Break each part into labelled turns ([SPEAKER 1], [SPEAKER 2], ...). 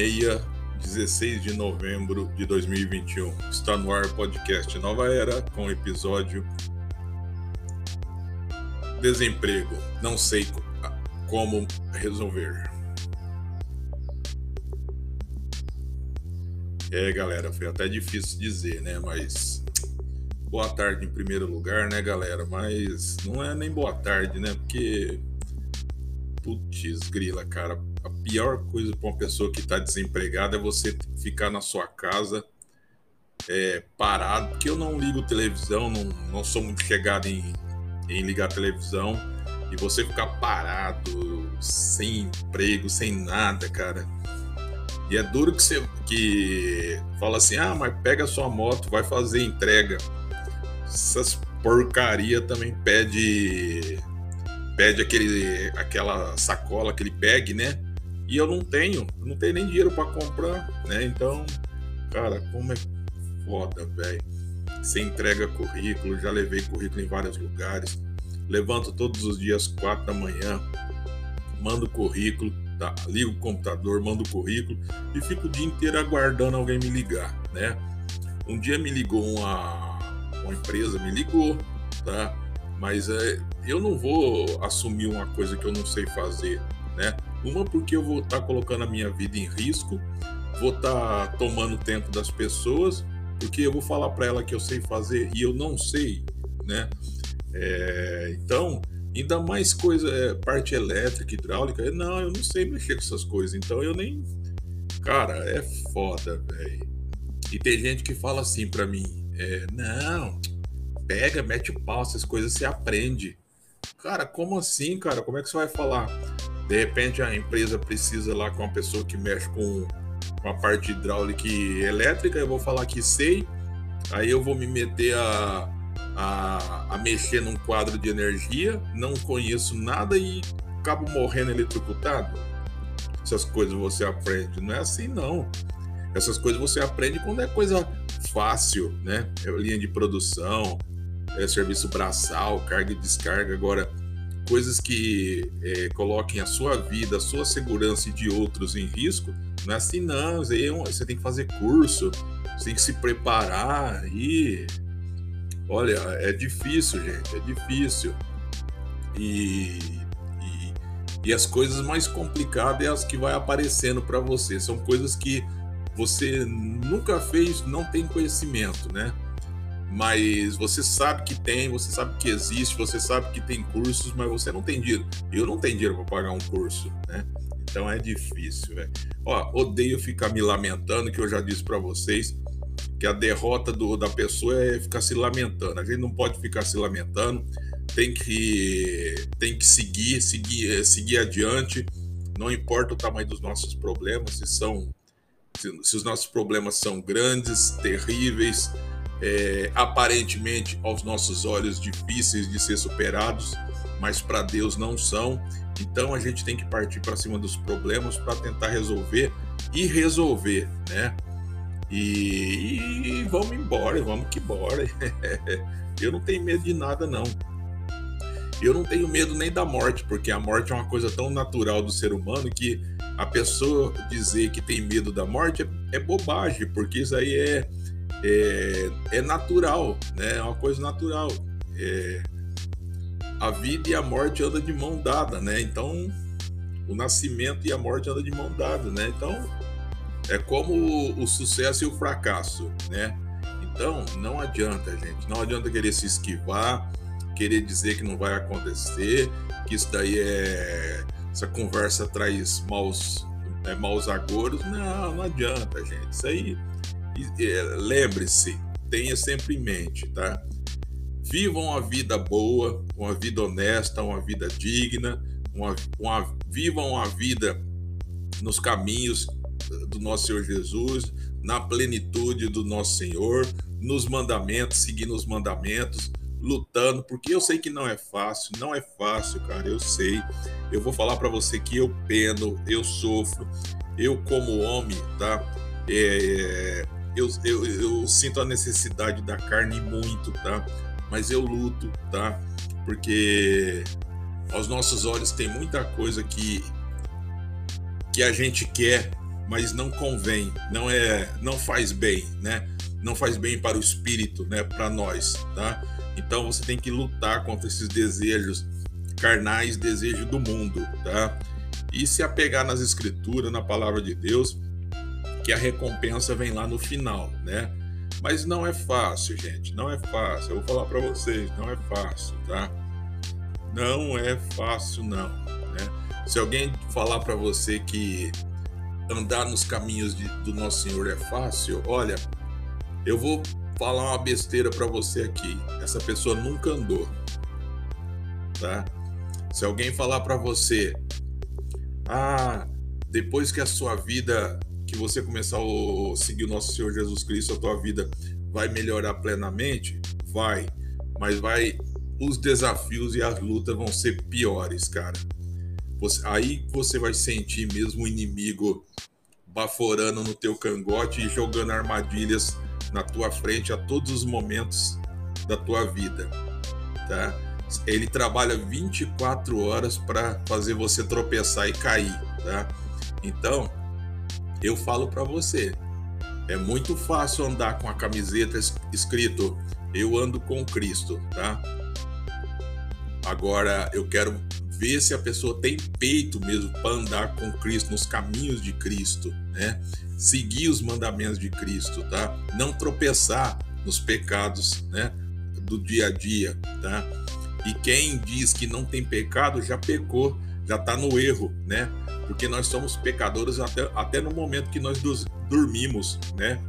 [SPEAKER 1] 1 meia, 16 de novembro de 2021. Está no ar podcast Nova Era com episódio Desemprego. Não sei como resolver. É, galera, foi até difícil dizer, né? Mas boa tarde em primeiro lugar, né, galera? Mas não é nem boa tarde, né? Porque putz, grila, cara pior coisa para uma pessoa que está desempregada é você ficar na sua casa é, parado, porque eu não ligo televisão, não, não sou muito chegado em, em ligar televisão, e você ficar parado, sem emprego, sem nada, cara. E é duro que você que fala assim: ah, mas pega sua moto, vai fazer entrega. Essas porcaria também pede pede aquele aquela sacola, aquele bag, né? E eu não tenho, não tenho nem dinheiro para comprar, né? Então, cara, como é foda, velho. Você entrega currículo, já levei currículo em vários lugares. Levanto todos os dias, quatro da manhã, mando currículo, tá? ligo o computador, mando currículo e fico o dia inteiro aguardando alguém me ligar, né? Um dia me ligou uma, uma empresa, me ligou, tá? Mas é, eu não vou assumir uma coisa que eu não sei fazer, né? Uma porque eu vou estar tá colocando a minha vida em risco, vou estar tá tomando tempo das pessoas, porque eu vou falar para ela que eu sei fazer e eu não sei, né? É, então, ainda mais coisa, é, parte elétrica, hidráulica, não, eu não sei mexer com essas coisas, então eu nem. Cara, é foda, velho. E tem gente que fala assim para mim: é, não, pega, mete o pau, essas coisas você aprende. Cara, como assim, cara? Como é que você vai falar? De repente a empresa precisa lá com uma pessoa que mexe com, com a parte hidráulica e elétrica, eu vou falar que sei, aí eu vou me meter a, a, a mexer num quadro de energia, não conheço nada e acabo morrendo eletrocutado. Essas coisas você aprende, não é assim não. Essas coisas você aprende quando é coisa fácil, né? É linha de produção, é serviço braçal, carga e descarga. Agora, coisas que é, coloquem a sua vida, a sua segurança e de outros em risco, não é assim não, você tem que fazer curso, você tem que se preparar e olha, é difícil, gente, é difícil. E, e, e as coisas mais complicadas é as que vai aparecendo para você, são coisas que você nunca fez, não tem conhecimento, né? Mas você sabe que tem, você sabe que existe, você sabe que tem cursos, mas você não tem dinheiro. Eu não tenho dinheiro para pagar um curso, né? Então é difícil, velho. Ó, odeio ficar me lamentando, que eu já disse para vocês que a derrota do, da pessoa é ficar se lamentando. A gente não pode ficar se lamentando, tem que tem que seguir, seguir, seguir adiante. Não importa o tamanho dos nossos problemas, se são se, se os nossos problemas são grandes, terríveis, é, aparentemente aos nossos olhos difíceis de ser superados, mas para Deus não são. Então a gente tem que partir para cima dos problemas para tentar resolver e resolver, né? E, e vamos embora, vamos que embora. Eu não tenho medo de nada, não. Eu não tenho medo nem da morte, porque a morte é uma coisa tão natural do ser humano que a pessoa dizer que tem medo da morte é, é bobagem, porque isso aí é, é, é natural, né? É uma coisa natural. É, a vida e a morte andam de mão dada, né? Então, o nascimento e a morte andam de mão dada, né? Então, é como o, o sucesso e o fracasso, né? Então, não adianta, gente. Não adianta querer se esquivar, querer dizer que não vai acontecer, que isso daí é. Essa conversa traz maus, é, maus agouros. Não, não adianta, gente. Isso aí lembre-se, tenha sempre em mente, tá? Vivam uma vida boa, uma vida honesta, uma vida digna, uma, uma, vivam a vida nos caminhos do nosso Senhor Jesus, na plenitude do nosso Senhor, nos mandamentos, seguindo os mandamentos, lutando, porque eu sei que não é fácil, não é fácil, cara, eu sei. Eu vou falar para você que eu peno, eu sofro, eu como homem, tá? É, eu, eu, eu sinto a necessidade da carne muito, tá? Mas eu luto, tá? Porque aos nossos olhos tem muita coisa que, que a gente quer, mas não convém, não é, não faz bem, né? Não faz bem para o espírito, né? Para nós, tá? Então você tem que lutar contra esses desejos carnais, desejos do mundo, tá? E se apegar nas escrituras, na palavra de Deus, que a recompensa vem lá no final, né? Mas não é fácil, gente, não é fácil. Eu vou falar para vocês, não é fácil, tá? Não é fácil não, né? Se alguém falar para você que andar nos caminhos de, do nosso Senhor é fácil, olha, eu vou falar uma besteira para você aqui. Essa pessoa nunca andou, tá? Se alguém falar para você, ah, depois que a sua vida, que você começar a seguir o nosso Senhor Jesus Cristo, a tua vida vai melhorar plenamente, vai, mas vai, os desafios e as lutas vão ser piores, cara. Você, aí você vai sentir mesmo o inimigo baforando no teu cangote e jogando armadilhas na tua frente a todos os momentos da tua vida, tá? Ele trabalha 24 horas para fazer você tropeçar e cair, tá? Então, eu falo para você, é muito fácil andar com a camiseta escrito eu ando com Cristo, tá? Agora eu quero ver se a pessoa tem peito mesmo para andar com Cristo nos caminhos de Cristo, né? Seguir os mandamentos de Cristo, tá? Não tropeçar nos pecados, né? Do dia a dia, tá? E quem diz que não tem pecado já pecou, já está no erro, né? Porque nós somos pecadores até, até no momento que nós dormimos, né?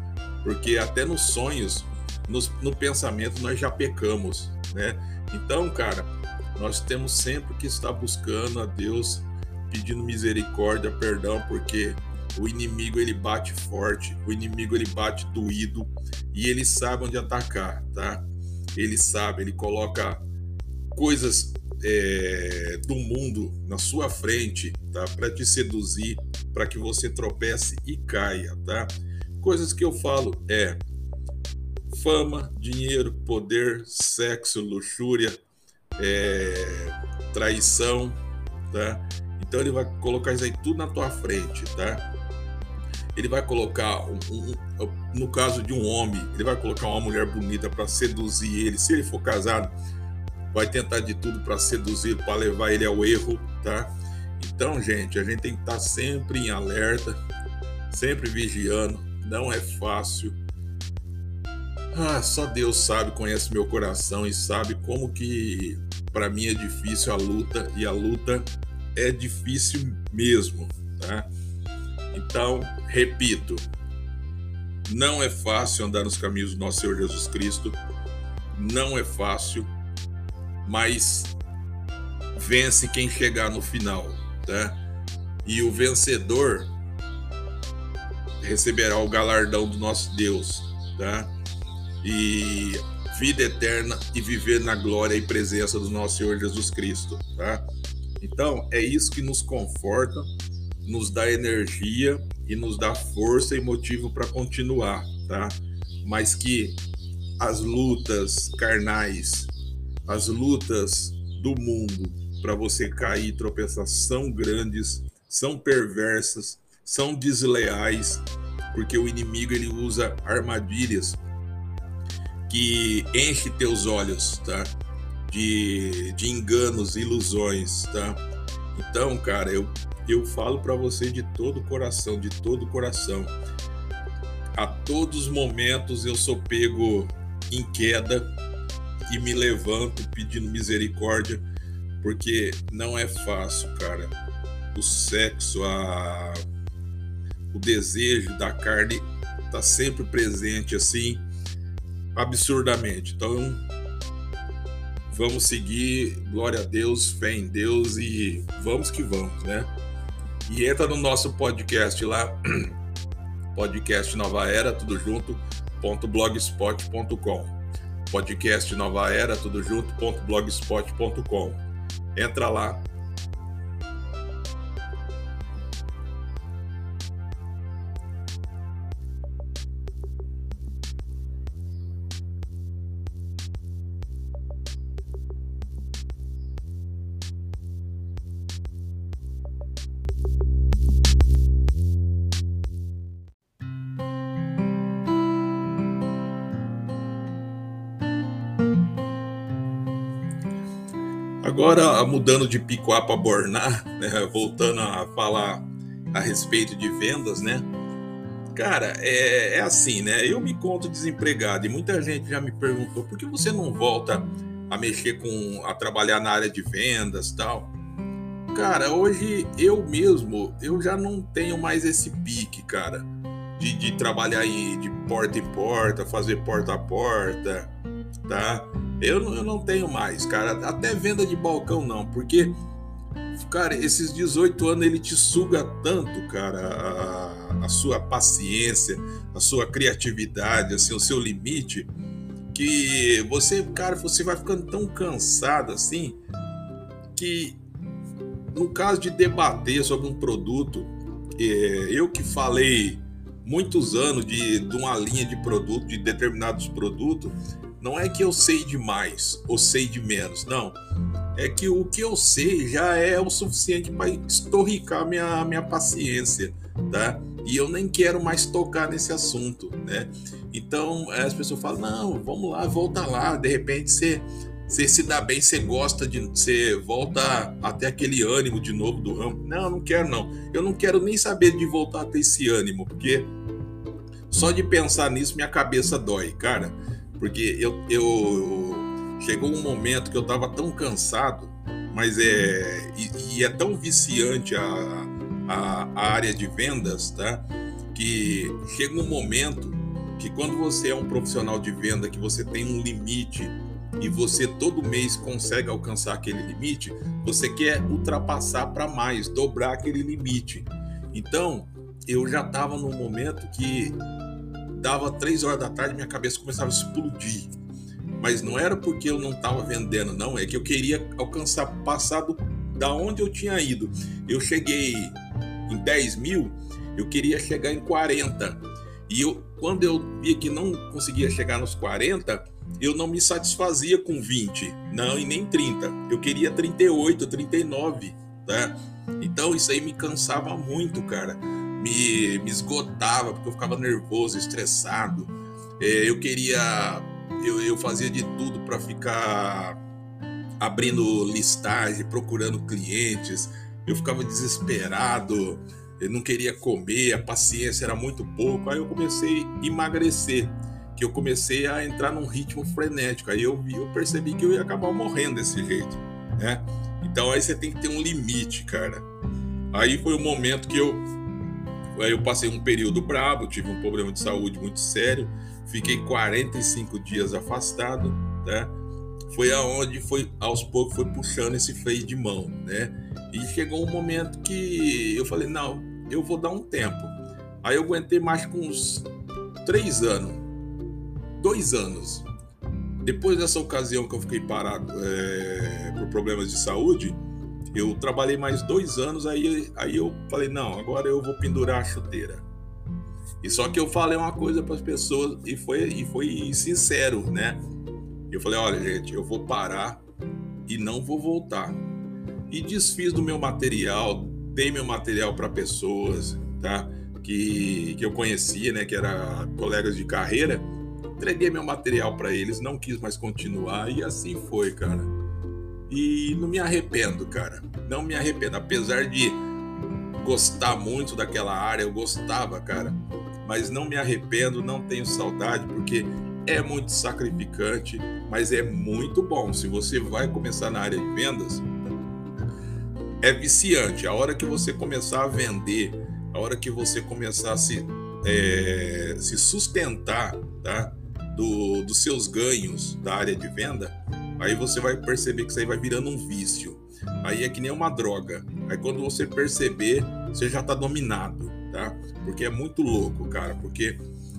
[SPEAKER 1] Porque até nos sonhos, nos, no pensamento, nós já pecamos, né? Então, cara, nós temos sempre que estar buscando a Deus, pedindo misericórdia, perdão, porque o inimigo ele bate forte, o inimigo ele bate doído e ele sabe onde atacar, tá? Ele sabe, ele coloca coisas é, do mundo na sua frente, tá? Para te seduzir, para que você tropece e caia, tá? Coisas que eu falo é fama, dinheiro, poder, sexo, luxúria, é, traição, tá? Então ele vai colocar isso aí tudo na tua frente, tá? Ele vai colocar, um, um, no caso de um homem, ele vai colocar uma mulher bonita para seduzir ele. Se ele for casado, vai tentar de tudo para seduzir, para levar ele ao erro, tá? Então, gente, a gente tem que estar tá sempre em alerta, sempre vigiando. Não é fácil, ah, só Deus sabe, conhece meu coração e sabe como que para mim é difícil a luta e a luta é difícil mesmo, tá? Então, repito, não é fácil andar nos caminhos do nosso Senhor Jesus Cristo, não é fácil, mas vence quem chegar no final, tá? E o vencedor receberá o galardão do nosso Deus, tá? e vida eterna e viver na glória e presença do nosso Senhor Jesus Cristo, tá? Então, é isso que nos conforta, nos dá energia e nos dá força e motivo para continuar, tá? Mas que as lutas carnais, as lutas do mundo para você cair e tropeçar são grandes, são perversas, são desleais, porque o inimigo ele usa armadilhas que enche teus olhos, tá? De, de enganos, ilusões, tá? Então, cara, eu, eu falo para você de todo coração, de todo o coração. A todos os momentos eu sou pego em queda e me levanto pedindo misericórdia, porque não é fácil, cara. O sexo, a o desejo da carne tá sempre presente assim absurdamente. Então, vamos seguir, glória a Deus, fé em Deus e vamos que vamos, né? E entra no nosso podcast lá, podcast Nova Era, tudo junto, blogspot.com. Podcast Nova Era, tudo junto, blogspot.com. Entra lá, mudando de picoar para bornar, né? voltando a falar a respeito de vendas, né? Cara, é, é, assim, né? Eu me conto desempregado e muita gente já me perguntou por que você não volta a mexer com, a trabalhar na área de vendas tal. Cara, hoje eu mesmo, eu já não tenho mais esse pique, cara, de, de trabalhar aí de porta em porta, fazer porta a porta, tá? Eu, eu não tenho mais, cara, até venda de balcão não, porque, cara, esses 18 anos ele te suga tanto, cara, a, a sua paciência, a sua criatividade, assim, o seu limite, que você, cara, você vai ficando tão cansado assim, que no caso de debater sobre um produto, é, eu que falei muitos anos de, de uma linha de produto, de determinados produtos, não é que eu sei demais ou sei de menos, não. É que o que eu sei já é o suficiente para estorricar minha, minha paciência, tá? E eu nem quero mais tocar nesse assunto, né? Então as pessoas falam: não, vamos lá, volta lá, de repente você você se dá bem, você gosta de. Você volta até aquele ânimo de novo do ramo. Não, não quero, não. Eu não quero nem saber de voltar a ter esse ânimo, porque só de pensar nisso minha cabeça dói, cara. Porque eu, eu chegou um momento que eu tava tão cansado, mas é. E, e é tão viciante a, a, a área de vendas, tá? Que chega um momento que quando você é um profissional de venda, que você tem um limite e você todo mês consegue alcançar aquele limite, você quer ultrapassar para mais, dobrar aquele limite. Então, eu já estava num momento que dava três horas da tarde, minha cabeça começava a explodir. Mas não era porque eu não estava vendendo, não, é que eu queria alcançar passado da onde eu tinha ido. Eu cheguei em 10 mil, eu queria chegar em 40. E eu, quando eu via que não conseguia chegar nos 40, eu não me satisfazia com 20, não, e nem 30. Eu queria 38, 39, tá? Então isso aí me cansava muito, cara. Me, me esgotava, porque eu ficava nervoso, estressado. É, eu queria. Eu, eu fazia de tudo para ficar abrindo listagem, procurando clientes. Eu ficava desesperado, eu não queria comer, a paciência era muito pouco. Aí eu comecei a emagrecer que eu comecei a entrar num ritmo frenético. Aí eu, eu percebi que eu ia acabar morrendo desse jeito, né? Então aí você tem que ter um limite, cara. Aí foi o momento que eu aí eu passei um período brabo, tive um problema de saúde muito sério, fiquei 45 dias afastado, né? Foi aonde foi aos poucos foi puxando esse freio de mão, né? E chegou um momento que eu falei, não, eu vou dar um tempo. Aí eu aguentei mais com uns três anos dois anos. Depois dessa ocasião que eu fiquei parado é, por problemas de saúde, eu trabalhei mais dois anos, aí, aí eu falei, não, agora eu vou pendurar a chuteira. E só que eu falei uma coisa para as pessoas e foi, e foi sincero, né? Eu falei, olha, gente, eu vou parar e não vou voltar. E desfiz do meu material, dei meu material para pessoas, tá? Que, que eu conhecia, né? Que eram colegas de carreira entreguei meu material para eles, não quis mais continuar e assim foi, cara. E não me arrependo, cara. Não me arrependo, apesar de gostar muito daquela área, eu gostava, cara. Mas não me arrependo, não tenho saudade, porque é muito sacrificante, mas é muito bom. Se você vai começar na área de vendas, é viciante. A hora que você começar a vender, a hora que você começar a se, é, se sustentar, tá? do, dos seus ganhos da área de venda, aí você vai perceber que isso aí vai virando um vício. Aí é que nem uma droga. Aí quando você perceber, você já está dominado, tá? Porque é muito louco, cara. Porque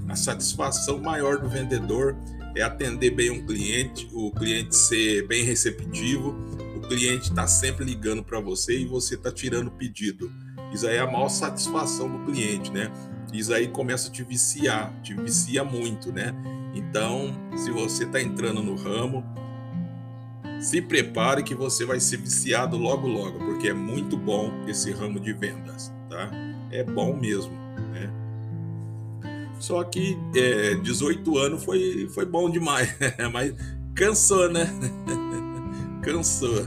[SPEAKER 1] a satisfação maior do vendedor é atender bem um cliente, o cliente ser bem receptivo, o cliente está sempre ligando para você e você está tirando pedido. Isso aí é a maior satisfação do cliente, né? Isso aí começa a te viciar, te vicia muito, né? Então, se você está entrando no ramo, se prepare que você vai ser viciado logo logo, porque é muito bom esse ramo de vendas, tá? É bom mesmo, né? Só que é, 18 anos foi, foi bom demais, mas cansou, né? cansou.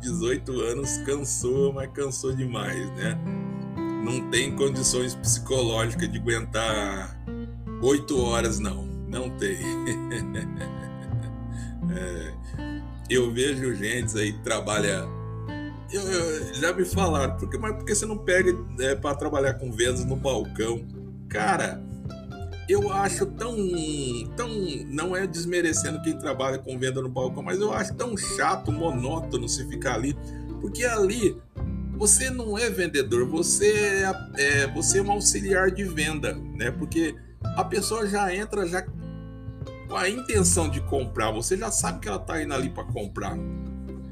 [SPEAKER 1] 18 anos cansou, mas cansou demais, né? Não tem condições psicológicas de aguentar 8 horas, não. Não tem. é, eu vejo gente aí que trabalha. Eu, eu, já me falaram, porque, mas por que você não pega é, para trabalhar com vendas no balcão? Cara, eu acho tão, tão. Não é desmerecendo quem trabalha com venda no balcão, mas eu acho tão chato, monótono se ficar ali. Porque ali você não é vendedor, você é, é, você é um auxiliar de venda, né? Porque a pessoa já entra já com a intenção de comprar, você já sabe que ela está indo ali para comprar.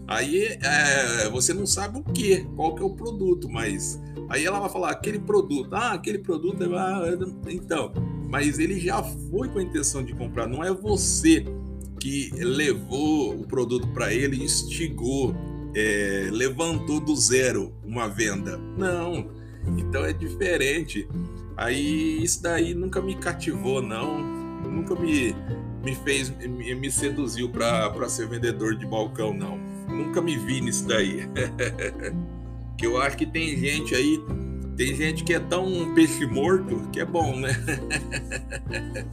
[SPEAKER 1] Aí é, você não sabe o que, qual que é o produto, mas aí ela vai falar aquele produto, ah, aquele produto, ah, então, mas ele já foi com a intenção de comprar, não é você que levou o produto para ele, instigou, é, levantou do zero uma venda. Não, então é diferente. Aí isso daí nunca me cativou, não, nunca me, me fez, me, me seduziu para ser vendedor de balcão, não. Nunca me vi nisso daí. que eu acho que tem gente aí tem gente que é tão peixe morto que é bom, né?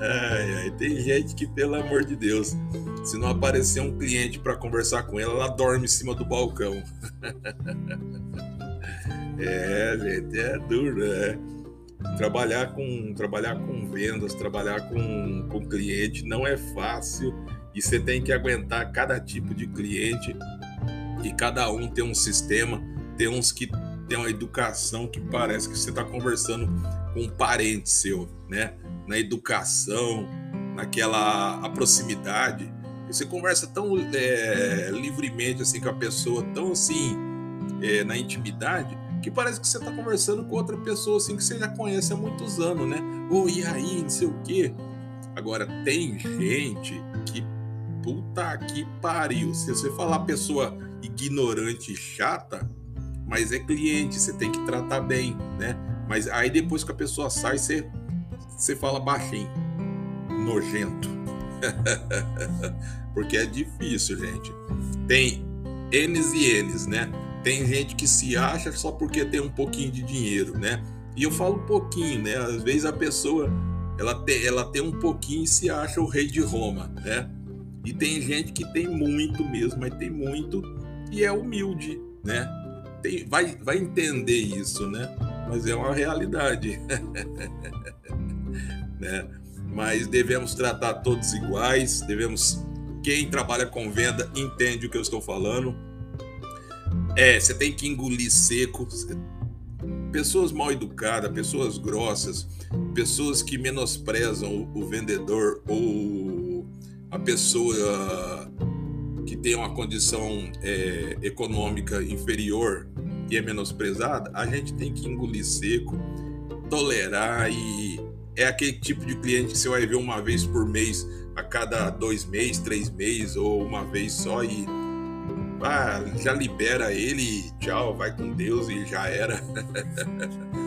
[SPEAKER 1] ai, ai, tem gente que, pelo amor de Deus, se não aparecer um cliente para conversar com ela, ela dorme em cima do balcão. é, gente, é duro, né? Trabalhar com, trabalhar com vendas, trabalhar com, com cliente não é fácil e você tem que aguentar cada tipo de cliente e cada um tem um sistema. Tem uns que tem uma educação que parece que você está conversando com um parente seu, né? Na educação, naquela a proximidade. Você conversa tão é, livremente assim com a pessoa, tão assim é, na intimidade, que parece que você está conversando com outra pessoa assim que você já conhece há muitos anos, né? Ou oh, e aí, não sei o quê. Agora tem gente que puta que pariu. Se você falar pessoa ignorante e chata, mas é cliente, você tem que tratar bem, né? Mas aí depois que a pessoa sai, você, você fala baixinho, nojento. Porque é difícil, gente. Tem N's e N's, né? Tem gente que se acha só porque tem um pouquinho de dinheiro, né? E eu falo pouquinho, né? Às vezes a pessoa ela tem, ela tem um pouquinho e se acha o rei de Roma, né? E tem gente que tem muito mesmo, mas tem muito e é humilde, né? tem, vai, vai entender isso, né? Mas é uma realidade. né? Mas devemos tratar todos iguais, devemos. Quem trabalha com venda entende o que eu estou falando. É, você tem que engolir seco. Pessoas mal educadas, pessoas grossas, pessoas que menosprezam o, vendedor ou a pessoa que tem uma condição é, econômica inferior e é menosprezada, a gente tem que engolir seco, tolerar e é aquele tipo de cliente que você vai ver uma vez por mês, a cada dois meses, três meses ou uma vez só e ah, já libera ele, tchau, vai com Deus e já era.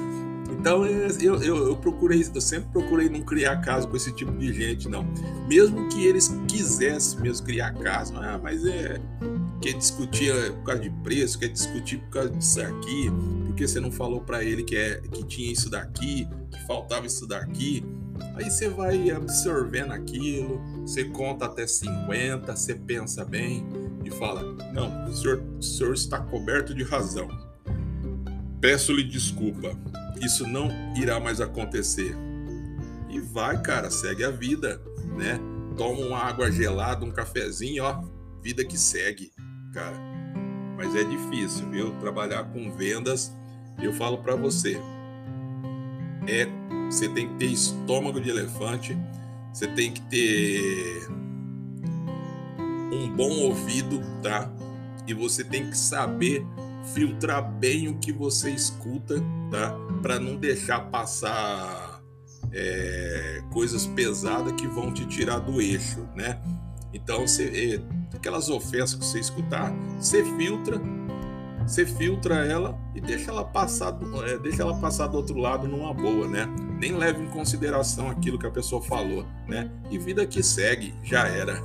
[SPEAKER 1] Então eu, eu, eu, procurei, eu sempre procurei não criar caso com esse tipo de gente, não. Mesmo que eles quisessem mesmo criar caso, ah, mas é quer discutir por causa de preço, quer discutir por causa disso aqui, porque você não falou para ele que é que tinha isso daqui, que faltava isso daqui. Aí você vai absorvendo aquilo, você conta até 50, você pensa bem fala: Não, o senhor, o senhor está coberto de razão. Peço-lhe desculpa isso não irá mais acontecer. E vai, cara, segue a vida, né? Toma uma água gelada, um cafezinho, ó, vida que segue, cara. Mas é difícil, viu? Trabalhar com vendas, eu falo para você, é você tem que ter estômago de elefante, você tem que ter um bom ouvido, tá? E você tem que saber filtrar bem o que você escuta, tá? Para não deixar passar é, coisas pesadas que vão te tirar do eixo, né? Então, você, é, aquelas ofensas que você escutar, você filtra, você filtra ela e deixa ela passar, é, deixa ela passar do outro lado numa boa, né? nem leva em consideração aquilo que a pessoa falou, né? E vida que segue, já era.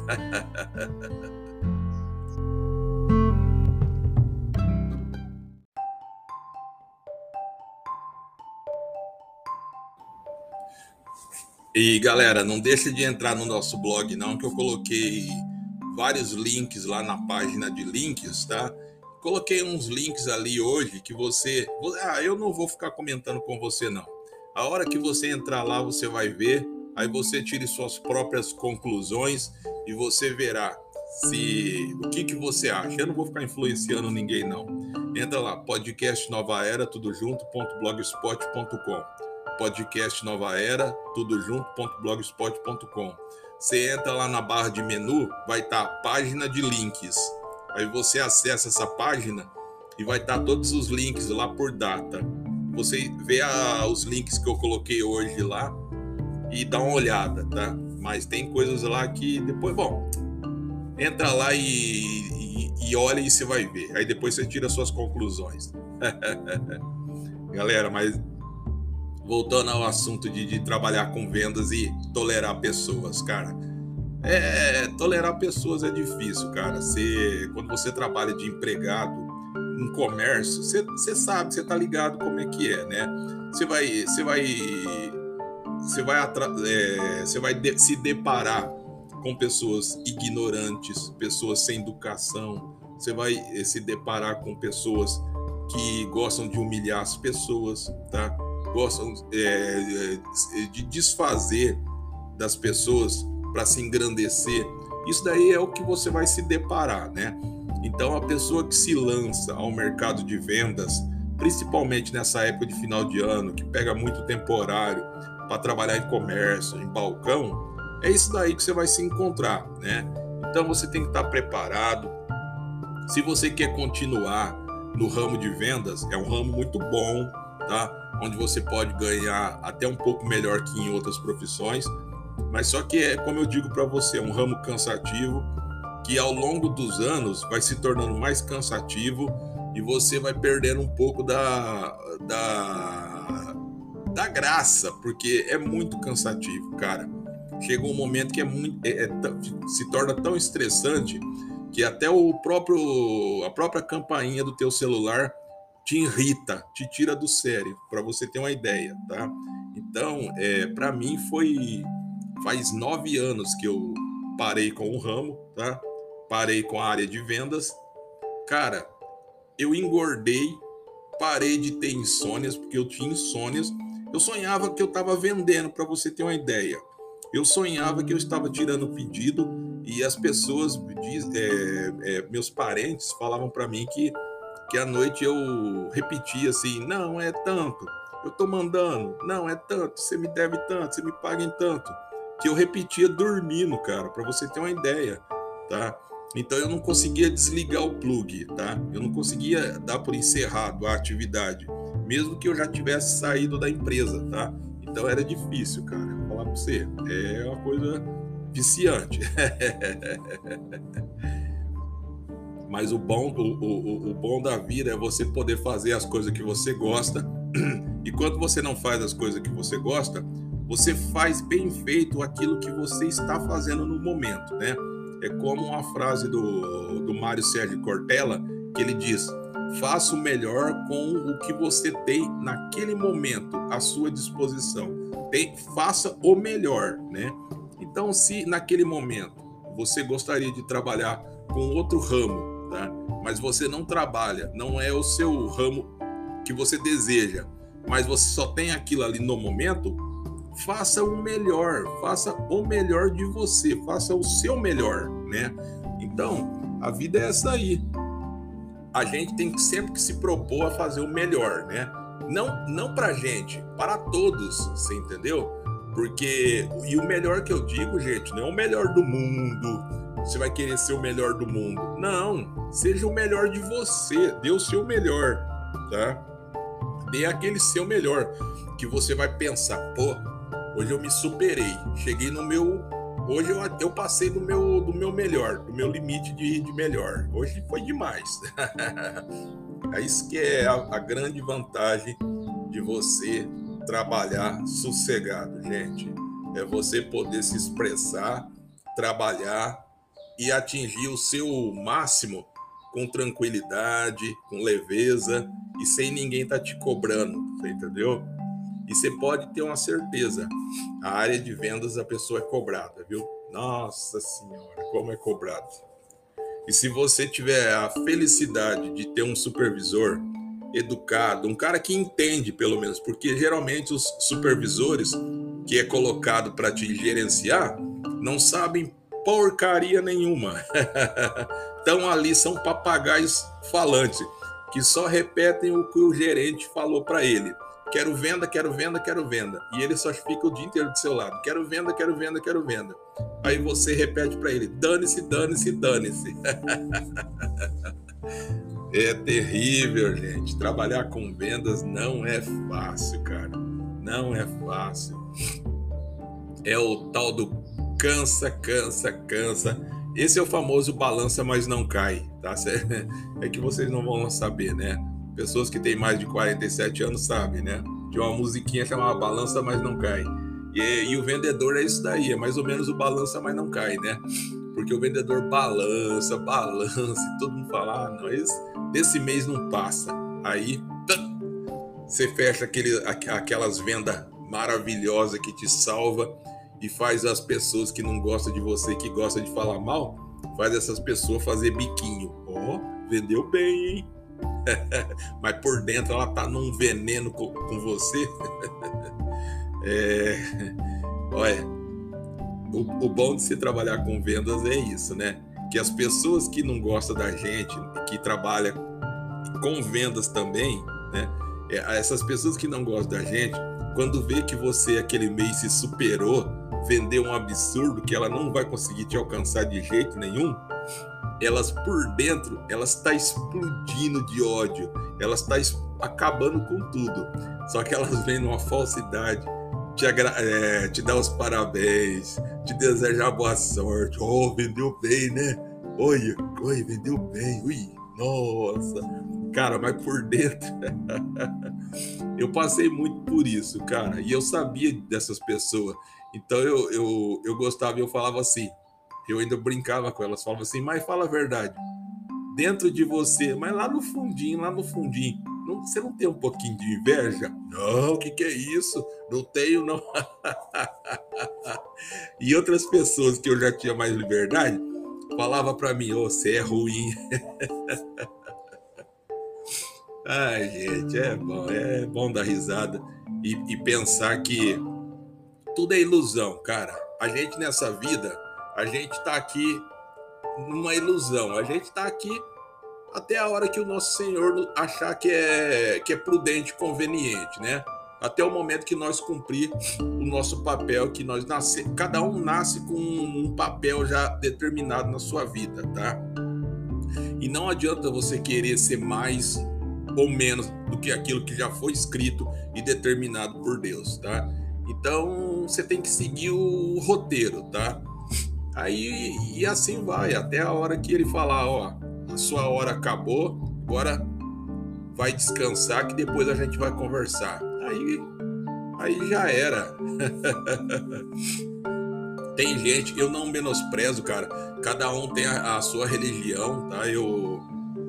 [SPEAKER 1] E galera, não deixa de entrar no nosso blog não, que eu coloquei vários links lá na página de links, tá? Coloquei uns links ali hoje que você, ah, eu não vou ficar comentando com você não. A hora que você entrar lá, você vai ver, aí você tire suas próprias conclusões e você verá se o que, que você acha. Eu não vou ficar influenciando ninguém, não. Entra lá, podcast Nova Era, tudo junto, blogspot.com. Podcast Nova Era, tudo junto, blogspot.com. Você entra lá na barra de menu, vai estar tá página de links. Aí você acessa essa página e vai estar tá todos os links lá por data. Você vê a, os links que eu coloquei hoje lá e dá uma olhada, tá? Mas tem coisas lá que depois, bom, entra lá e, e, e olha e você vai ver. Aí depois você tira suas conclusões. Galera, mas voltando ao assunto de, de, trabalhar com vendas e tolerar pessoas, cara. É, tolerar pessoas é difícil, cara. Você, quando você trabalha de empregado em comércio, você, sabe, você tá ligado como é que é, né? Você vai, você vai, você vai, é, você vai de, se deparar com pessoas ignorantes, pessoas sem educação. Você vai eh, se deparar com pessoas que gostam de humilhar as pessoas, tá? Gostam é, de desfazer das pessoas para se engrandecer. Isso daí é o que você vai se deparar, né? Então, a pessoa que se lança ao mercado de vendas, principalmente nessa época de final de ano, que pega muito temporário para trabalhar em comércio, em balcão, é isso daí que você vai se encontrar, né? Então você tem que estar preparado. Se você quer continuar no ramo de vendas, é um ramo muito bom, tá? Onde você pode ganhar até um pouco melhor que em outras profissões, mas só que é, como eu digo para você, um ramo cansativo que ao longo dos anos vai se tornando mais cansativo e você vai perdendo um pouco da, da, da graça, porque é muito cansativo, cara chega um momento que é muito, é, é, se torna tão estressante que até o próprio a própria campainha do teu celular te irrita, te tira do sério, para você ter uma ideia, tá? Então, é, para mim foi faz nove anos que eu parei com o ramo, tá? Parei com a área de vendas, cara, eu engordei, parei de ter insônias porque eu tinha insônias. Eu sonhava que eu estava vendendo, para você ter uma ideia. Eu sonhava que eu estava tirando pedido e as pessoas, é, é, meus parentes, falavam para mim que, que à noite eu repetia assim: não é tanto, eu estou mandando, não é tanto, você me deve tanto, você me paga em tanto. Que eu repetia dormindo, cara, para você ter uma ideia, tá? Então eu não conseguia desligar o plug, tá? Eu não conseguia dar por encerrado a atividade, mesmo que eu já tivesse saído da empresa, tá? Então era difícil, cara falar para você. É uma coisa viciante. Mas o bom, o, o, o bom da vida é você poder fazer as coisas que você gosta. E quando você não faz as coisas que você gosta, você faz bem feito aquilo que você está fazendo no momento, né? É como uma frase do, do Mário Sérgio Cortella, que ele diz: faça o melhor com o que você tem naquele momento à sua disposição tem, faça o melhor, né? Então, se naquele momento você gostaria de trabalhar com outro ramo, tá? Mas você não trabalha, não é o seu ramo que você deseja, mas você só tem aquilo ali no momento, faça o melhor, faça o melhor de você, faça o seu melhor, né? Então, a vida é essa aí. A gente tem sempre que se propor a fazer o melhor, né? Não, não pra gente, para todos, você entendeu? Porque, e o melhor que eu digo, gente, não é o melhor do mundo. Você vai querer ser o melhor do mundo. Não, seja o melhor de você. Dê o seu melhor, tá? Dê aquele seu melhor. Que você vai pensar, pô, hoje eu me superei. Cheguei no meu. Hoje eu, eu passei do meu, do meu melhor, do meu limite de, de melhor. Hoje foi demais. É isso que é a, a grande vantagem de você trabalhar sossegado, gente. É você poder se expressar, trabalhar e atingir o seu máximo com tranquilidade, com leveza e sem ninguém estar tá te cobrando, entendeu? E você pode ter uma certeza, a área de vendas a pessoa é cobrada, viu? Nossa senhora, como é cobrado. E se você tiver a felicidade de ter um supervisor educado, um cara que entende pelo menos, porque geralmente os supervisores que é colocado para te gerenciar não sabem porcaria nenhuma. então ali são papagaios falantes que só repetem o que o gerente falou para ele. Quero venda, quero venda, quero venda. E ele só fica o dia inteiro do seu lado. Quero venda, quero venda, quero venda. Aí você repete para ele: dane-se, dane-se, dane-se. é terrível, gente. Trabalhar com vendas não é fácil, cara. Não é fácil. É o tal do cansa, cansa, cansa. Esse é o famoso balança, mas não cai, tá? É que vocês não vão saber, né? Pessoas que têm mais de 47 anos sabem, né? Tinha uma musiquinha chamada Balança, mas não cai. E, e, o vendedor é isso daí, é mais ou menos o balança, mas não cai, né? Porque o vendedor balança, balança, e todo mundo fala, ah, não, esse, desse mês não passa. Aí você fecha aquele, aquelas vendas maravilhosas que te salva e faz as pessoas que não gostam de você, que gostam de falar mal, faz essas pessoas fazer biquinho. Ó, oh, vendeu bem, hein? mas por dentro ela tá num veneno com, com você. é, olha, o, o, bom de se trabalhar com vendas é isso, né? Que as pessoas que não gostam da gente, que trabalham com vendas também, né? É, essas pessoas que não gostam da gente, quando vê que você aquele mês se superou, vendeu um absurdo que ela não vai conseguir te alcançar de jeito nenhum, elas por dentro, elas está explodindo de ódio, elas está acabando com tudo. Só que elas vêm numa falsidade, te, é, te dar os parabéns, te desejar boa sorte. Oh, vendeu bem, né? Oi, oi, vendeu bem. Ui, nossa. Cara, mas por dentro. eu passei muito por isso, cara. E eu sabia dessas pessoas. Então eu, eu, eu gostava e eu falava assim: eu ainda brincava com elas, falava assim, mas fala a verdade. Dentro de você, mas lá no fundinho, lá no fundinho, não, você não tem um pouquinho de inveja? Não, o que, que é isso? Não tenho, não. e outras pessoas que eu já tinha mais liberdade, falava para mim, oh, você é ruim. Ai, gente, é bom, é bom dar risada e, e pensar que tudo é ilusão, cara. A gente nessa vida a gente está aqui numa ilusão. A gente está aqui até a hora que o nosso Senhor achar que é, que é prudente, conveniente, né? Até o momento que nós cumprir o nosso papel, que nós nasce, cada um nasce com um papel já determinado na sua vida, tá? E não adianta você querer ser mais ou menos do que aquilo que já foi escrito e determinado por Deus, tá? Então você tem que seguir o roteiro, tá? Aí e assim vai, até a hora que ele falar, ó, a sua hora acabou, agora vai descansar que depois a gente vai conversar. Aí aí já era. tem gente, eu não menosprezo, cara. Cada um tem a, a sua religião, tá? Eu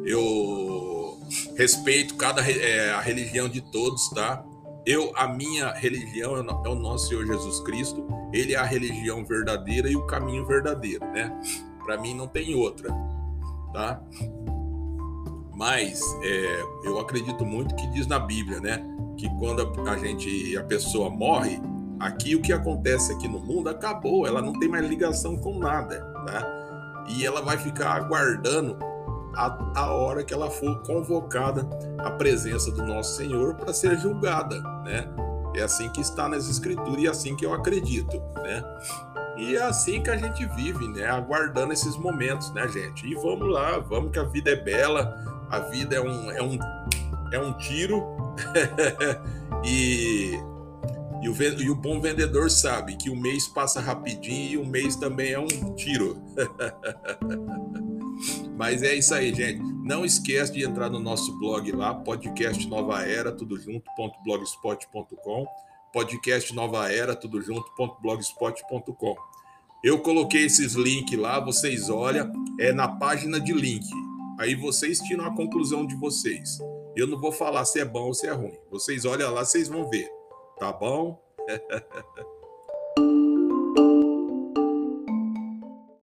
[SPEAKER 1] eu respeito cada é, a religião de todos, tá? Eu, a minha religião é, o nosso Senhor Jesus Cristo. Ele é a religião verdadeira e o caminho verdadeiro, né? Para mim não tem outra, tá? Mas é, eu acredito muito que diz na Bíblia, né? Que quando a, a gente, a pessoa morre, aqui o que acontece aqui no mundo acabou. Ela não tem mais ligação com nada, tá? E ela vai ficar aguardando a, a hora que ela for convocada à presença do nosso Senhor para ser julgada, né? É assim que está nas escrituras e é assim que eu acredito, né? E é assim que a gente vive, né? Aguardando esses momentos, né, gente? E vamos lá, vamos que a vida é bela, a vida é um, é um, é um tiro. e, e, o, e o bom vendedor sabe que o mês passa rapidinho e o mês também é um tiro. Mas é isso aí, gente. Não esquece de entrar no nosso blog lá, podcast Nova Era, tudo junto.blogspot.com. Podcast Nova Era, tudo junto.blogspot.com. Eu coloquei esses links lá, vocês olham, é na página de link. Aí vocês tiram a conclusão de vocês. Eu não vou falar se é bom ou se é ruim. Vocês olham lá, vocês vão ver. Tá bom?